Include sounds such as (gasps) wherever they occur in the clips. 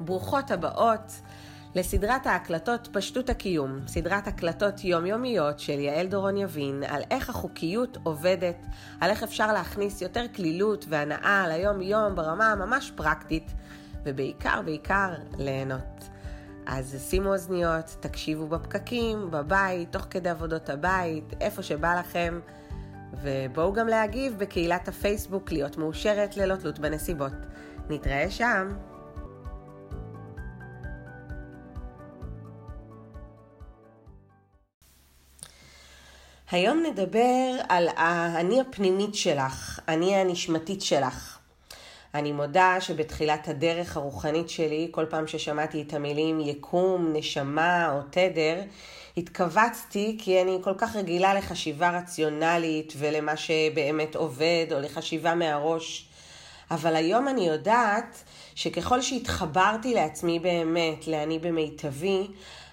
ברוכות הבאות לסדרת ההקלטות פשטות הקיום, סדרת הקלטות יומיומיות של יעל דורון יבין על איך החוקיות עובדת, על איך אפשר להכניס יותר כלילות והנאה ליום-יום ברמה הממש פרקטית, ובעיקר בעיקר ליהנות. אז שימו אוזניות, תקשיבו בפקקים, בבית, תוך כדי עבודות הבית, איפה שבא לכם, ובואו גם להגיב בקהילת הפייסבוק להיות מאושרת ללא תלות בנסיבות. נתראה שם. היום נדבר על האני הפנימית שלך, אני הנשמתית שלך. אני מודה שבתחילת הדרך הרוחנית שלי, כל פעם ששמעתי את המילים יקום, נשמה או תדר, התכווצתי כי אני כל כך רגילה לחשיבה רציונלית ולמה שבאמת עובד, או לחשיבה מהראש. אבל היום אני יודעת שככל שהתחברתי לעצמי באמת, לאני במיטבי,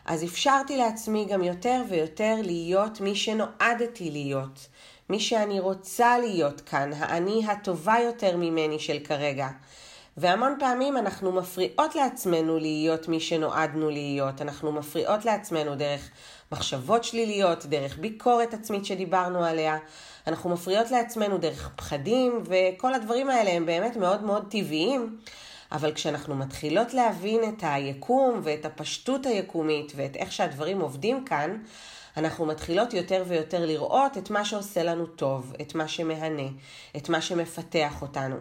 אז אפשרתי לעצמי גם יותר ויותר להיות מי שנועדתי להיות. מי שאני רוצה להיות כאן, האני הטובה יותר ממני של כרגע. והמון פעמים אנחנו מפריעות לעצמנו להיות מי שנועדנו להיות. אנחנו מפריעות לעצמנו דרך מחשבות שליליות, דרך ביקורת עצמית שדיברנו עליה. אנחנו מפריעות לעצמנו דרך פחדים, וכל הדברים האלה הם באמת מאוד מאוד טבעיים. אבל כשאנחנו מתחילות להבין את היקום ואת הפשטות היקומית ואת איך שהדברים עובדים כאן, אנחנו מתחילות יותר ויותר לראות את מה שעושה לנו טוב, את מה שמהנה, את מה שמפתח אותנו.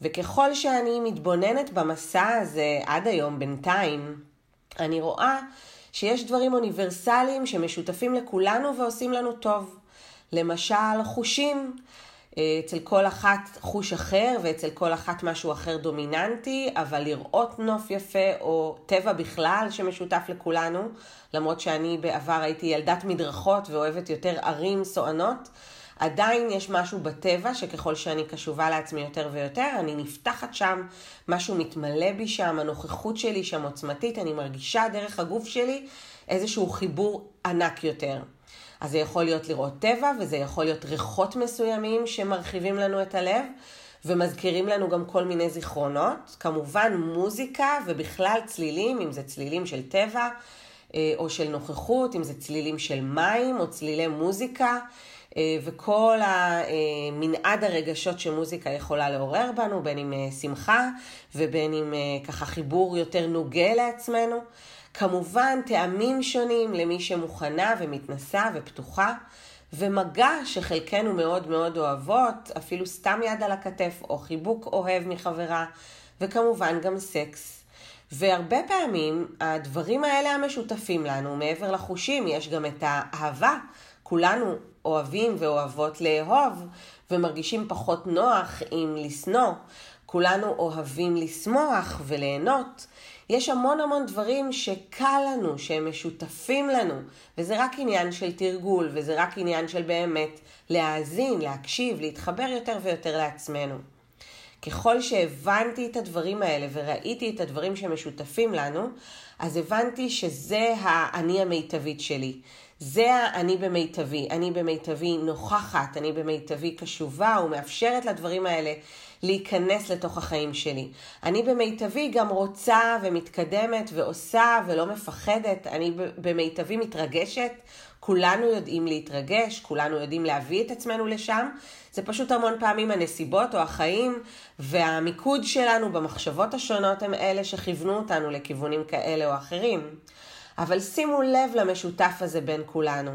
וככל שאני מתבוננת במסע הזה עד היום בינתיים, אני רואה שיש דברים אוניברסליים שמשותפים לכולנו ועושים לנו טוב. למשל, חושים. אצל כל אחת חוש אחר ואצל כל אחת משהו אחר דומיננטי, אבל לראות נוף יפה או טבע בכלל שמשותף לכולנו, למרות שאני בעבר הייתי ילדת מדרכות ואוהבת יותר ערים סוענות, עדיין יש משהו בטבע שככל שאני קשובה לעצמי יותר ויותר, אני נפתחת שם, משהו מתמלא בי שם, הנוכחות שלי שם עוצמתית, אני מרגישה דרך הגוף שלי איזשהו חיבור ענק יותר. אז זה יכול להיות לראות טבע, וזה יכול להיות ריחות מסוימים שמרחיבים לנו את הלב, ומזכירים לנו גם כל מיני זיכרונות. כמובן מוזיקה ובכלל צלילים, אם זה צלילים של טבע אה, או של נוכחות, אם זה צלילים של מים או צלילי מוזיקה. אה, וכל המנעד הרגשות שמוזיקה יכולה לעורר בנו, בין אם אה, שמחה ובין אם ככה חיבור יותר נוגה לעצמנו. כמובן טעמים שונים למי שמוכנה ומתנסה ופתוחה, ומגע שחלקנו מאוד מאוד אוהבות, אפילו סתם יד על הכתף או חיבוק אוהב מחברה, וכמובן גם סקס. והרבה פעמים הדברים האלה המשותפים לנו, מעבר לחושים, יש גם את האהבה. כולנו אוהבים ואוהבות לאהוב, ומרגישים פחות נוח עם לשנוא. כולנו אוהבים לשמוח וליהנות. יש המון המון דברים שקל לנו, שהם משותפים לנו, וזה רק עניין של תרגול, וזה רק עניין של באמת להאזין, להקשיב, להתחבר יותר ויותר לעצמנו. ככל שהבנתי את הדברים האלה וראיתי את הדברים שמשותפים לנו, אז הבנתי שזה האני המיטבית שלי. זה האני במיטבי. אני במיטבי נוכחת, אני במיטבי קשובה ומאפשרת לדברים האלה להיכנס לתוך החיים שלי. אני במיטבי גם רוצה ומתקדמת ועושה ולא מפחדת. אני במיטבי מתרגשת. כולנו יודעים להתרגש, כולנו יודעים להביא את עצמנו לשם. זה פשוט המון פעמים הנסיבות או החיים והמיקוד שלנו במחשבות השונות הם אלה שכיוונו אותנו לכיוונים כאלה או אחרים. אבל שימו לב למשותף הזה בין כולנו.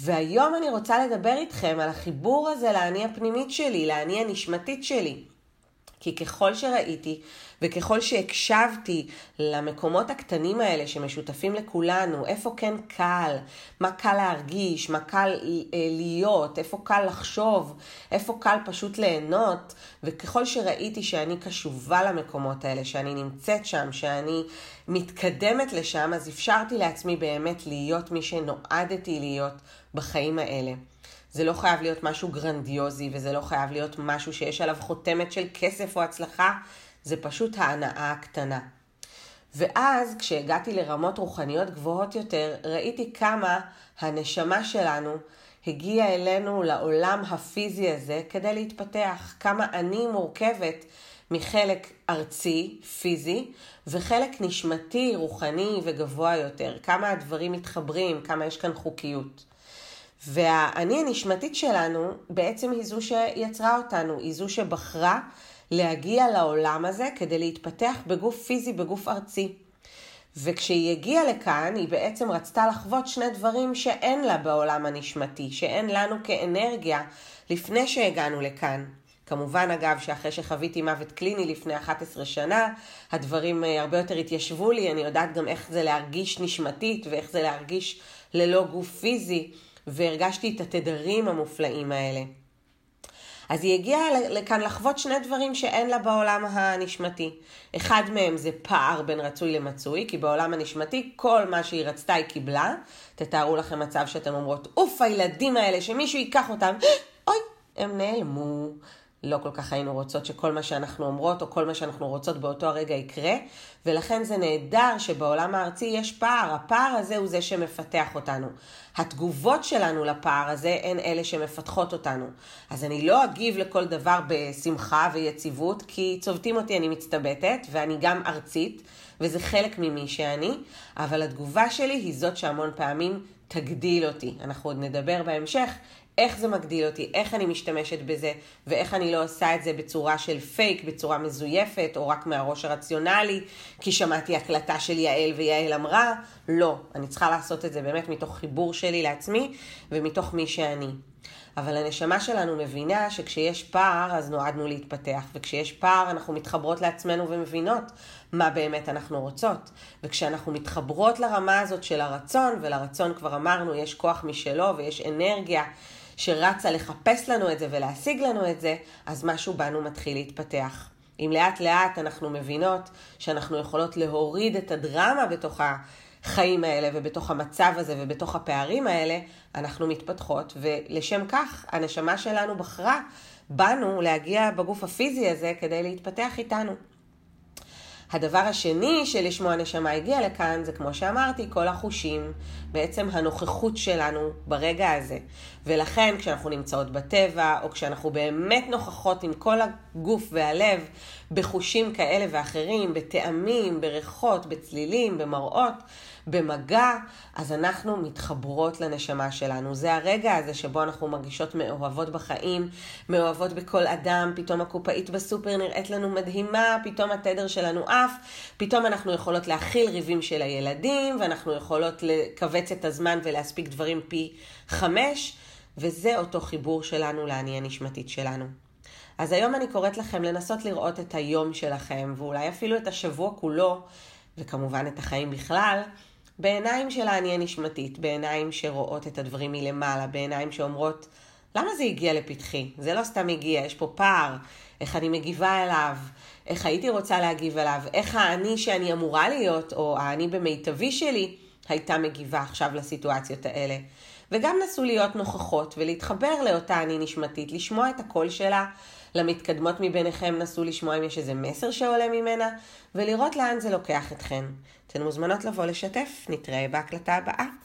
והיום אני רוצה לדבר איתכם על החיבור הזה לאני הפנימית שלי, לאני הנשמתית שלי. כי ככל שראיתי וככל שהקשבתי למקומות הקטנים האלה שמשותפים לכולנו, איפה כן קל, מה קל להרגיש, מה קל אה, להיות, איפה קל לחשוב, איפה קל פשוט ליהנות, וככל שראיתי שאני קשובה למקומות האלה, שאני נמצאת שם, שאני מתקדמת לשם, אז אפשרתי לעצמי באמת להיות מי שנועדתי להיות בחיים האלה. זה לא חייב להיות משהו גרנדיוזי, וזה לא חייב להיות משהו שיש עליו חותמת של כסף או הצלחה, זה פשוט ההנאה הקטנה. ואז כשהגעתי לרמות רוחניות גבוהות יותר, ראיתי כמה הנשמה שלנו הגיע אלינו לעולם הפיזי הזה כדי להתפתח. כמה אני מורכבת מחלק ארצי, פיזי, וחלק נשמתי, רוחני וגבוה יותר. כמה הדברים מתחברים, כמה יש כאן חוקיות. והאני הנשמתית שלנו בעצם היא זו שיצרה אותנו, היא זו שבחרה להגיע לעולם הזה כדי להתפתח בגוף פיזי, בגוף ארצי. וכשהיא הגיעה לכאן, היא בעצם רצתה לחוות שני דברים שאין לה בעולם הנשמתי, שאין לנו כאנרגיה לפני שהגענו לכאן. כמובן, אגב, שאחרי שחוויתי מוות קליני לפני 11 שנה, הדברים אה, הרבה יותר התיישבו לי, אני יודעת גם איך זה להרגיש נשמתית ואיך זה להרגיש ללא גוף פיזי, והרגשתי את התדרים המופלאים האלה. אז היא הגיעה לכאן לחוות שני דברים שאין לה בעולם הנשמתי. אחד מהם זה פער בין רצוי למצוי, כי בעולם הנשמתי כל מה שהיא רצתה היא קיבלה. תתארו לכם מצב שאתם אומרות, אוף, הילדים האלה, שמישהו ייקח אותם, (gasps) אוי, הם נעלמו. לא כל כך היינו רוצות שכל מה שאנחנו אומרות או כל מה שאנחנו רוצות באותו הרגע יקרה, ולכן זה נהדר שבעולם הארצי יש פער. הפער הזה הוא זה שמפתח אותנו. התגובות שלנו לפער הזה הן אלה שמפתחות אותנו. אז אני לא אגיב לכל דבר בשמחה ויציבות, כי צובטים אותי אני מצטבטת, ואני גם ארצית, וזה חלק ממי שאני, אבל התגובה שלי היא זאת שהמון פעמים תגדיל אותי. אנחנו עוד נדבר בהמשך איך זה מגדיל אותי, איך אני משתמשת בזה, ואיך אני לא עושה את זה בצורה של פייק, בצורה מזויפת, או רק מהראש הרציונלי, כי שמעתי הקלטה של יעל ויעל אמרה. לא, אני צריכה לעשות את זה באמת מתוך חיבור שלי לעצמי, ומתוך מי שאני. אבל הנשמה שלנו מבינה שכשיש פער אז נועדנו להתפתח, וכשיש פער אנחנו מתחברות לעצמנו ומבינות מה באמת אנחנו רוצות. וכשאנחנו מתחברות לרמה הזאת של הרצון, ולרצון כבר אמרנו יש כוח משלו ויש אנרגיה שרצה לחפש לנו את זה ולהשיג לנו את זה, אז משהו בנו מתחיל להתפתח. אם לאט לאט אנחנו מבינות שאנחנו יכולות להוריד את הדרמה בתוך החיים האלה ובתוך המצב הזה ובתוך הפערים האלה, אנחנו מתפתחות, ולשם כך הנשמה שלנו בחרה בנו להגיע בגוף הפיזי הזה כדי להתפתח איתנו. הדבר השני שלשמו הנשמה הגיעה לכאן זה כמו שאמרתי, כל החושים, בעצם הנוכחות שלנו ברגע הזה. ולכן כשאנחנו נמצאות בטבע, או כשאנחנו באמת נוכחות עם כל הגוף והלב, בחושים כאלה ואחרים, בטעמים, בריחות, בצלילים, במראות, במגע, אז אנחנו מתחברות לנשמה שלנו. זה הרגע הזה שבו אנחנו מרגישות מאוהבות בחיים, מאוהבות בכל אדם, פתאום הקופאית בסופר נראית לנו מדהימה, פתאום התדר שלנו עף, פתאום אנחנו יכולות להכיל ריבים של הילדים, ואנחנו יכולות לכווץ את הזמן ולהספיק דברים פי חמש, וזה אותו חיבור שלנו לאני הנשמתית שלנו. אז היום אני קוראת לכם לנסות לראות את היום שלכם, ואולי אפילו את השבוע כולו, וכמובן את החיים בכלל, בעיניים של האני הנשמתית, בעיניים שרואות את הדברים מלמעלה, בעיניים שאומרות, למה זה הגיע לפתחי? זה לא סתם הגיע, יש פה פער, איך אני מגיבה אליו, איך הייתי רוצה להגיב אליו, איך האני שאני אמורה להיות, או האני במיטבי שלי, הייתה מגיבה עכשיו לסיטואציות האלה. וגם נסו להיות נוכחות ולהתחבר לאותה אני נשמתית, לשמוע את הקול שלה. למתקדמות מביניכם נסו לשמוע אם יש איזה מסר שעולה ממנה, ולראות לאן זה לוקח אתכן. אתן מוזמנות לבוא לשתף, נתראה בהקלטה הבאה.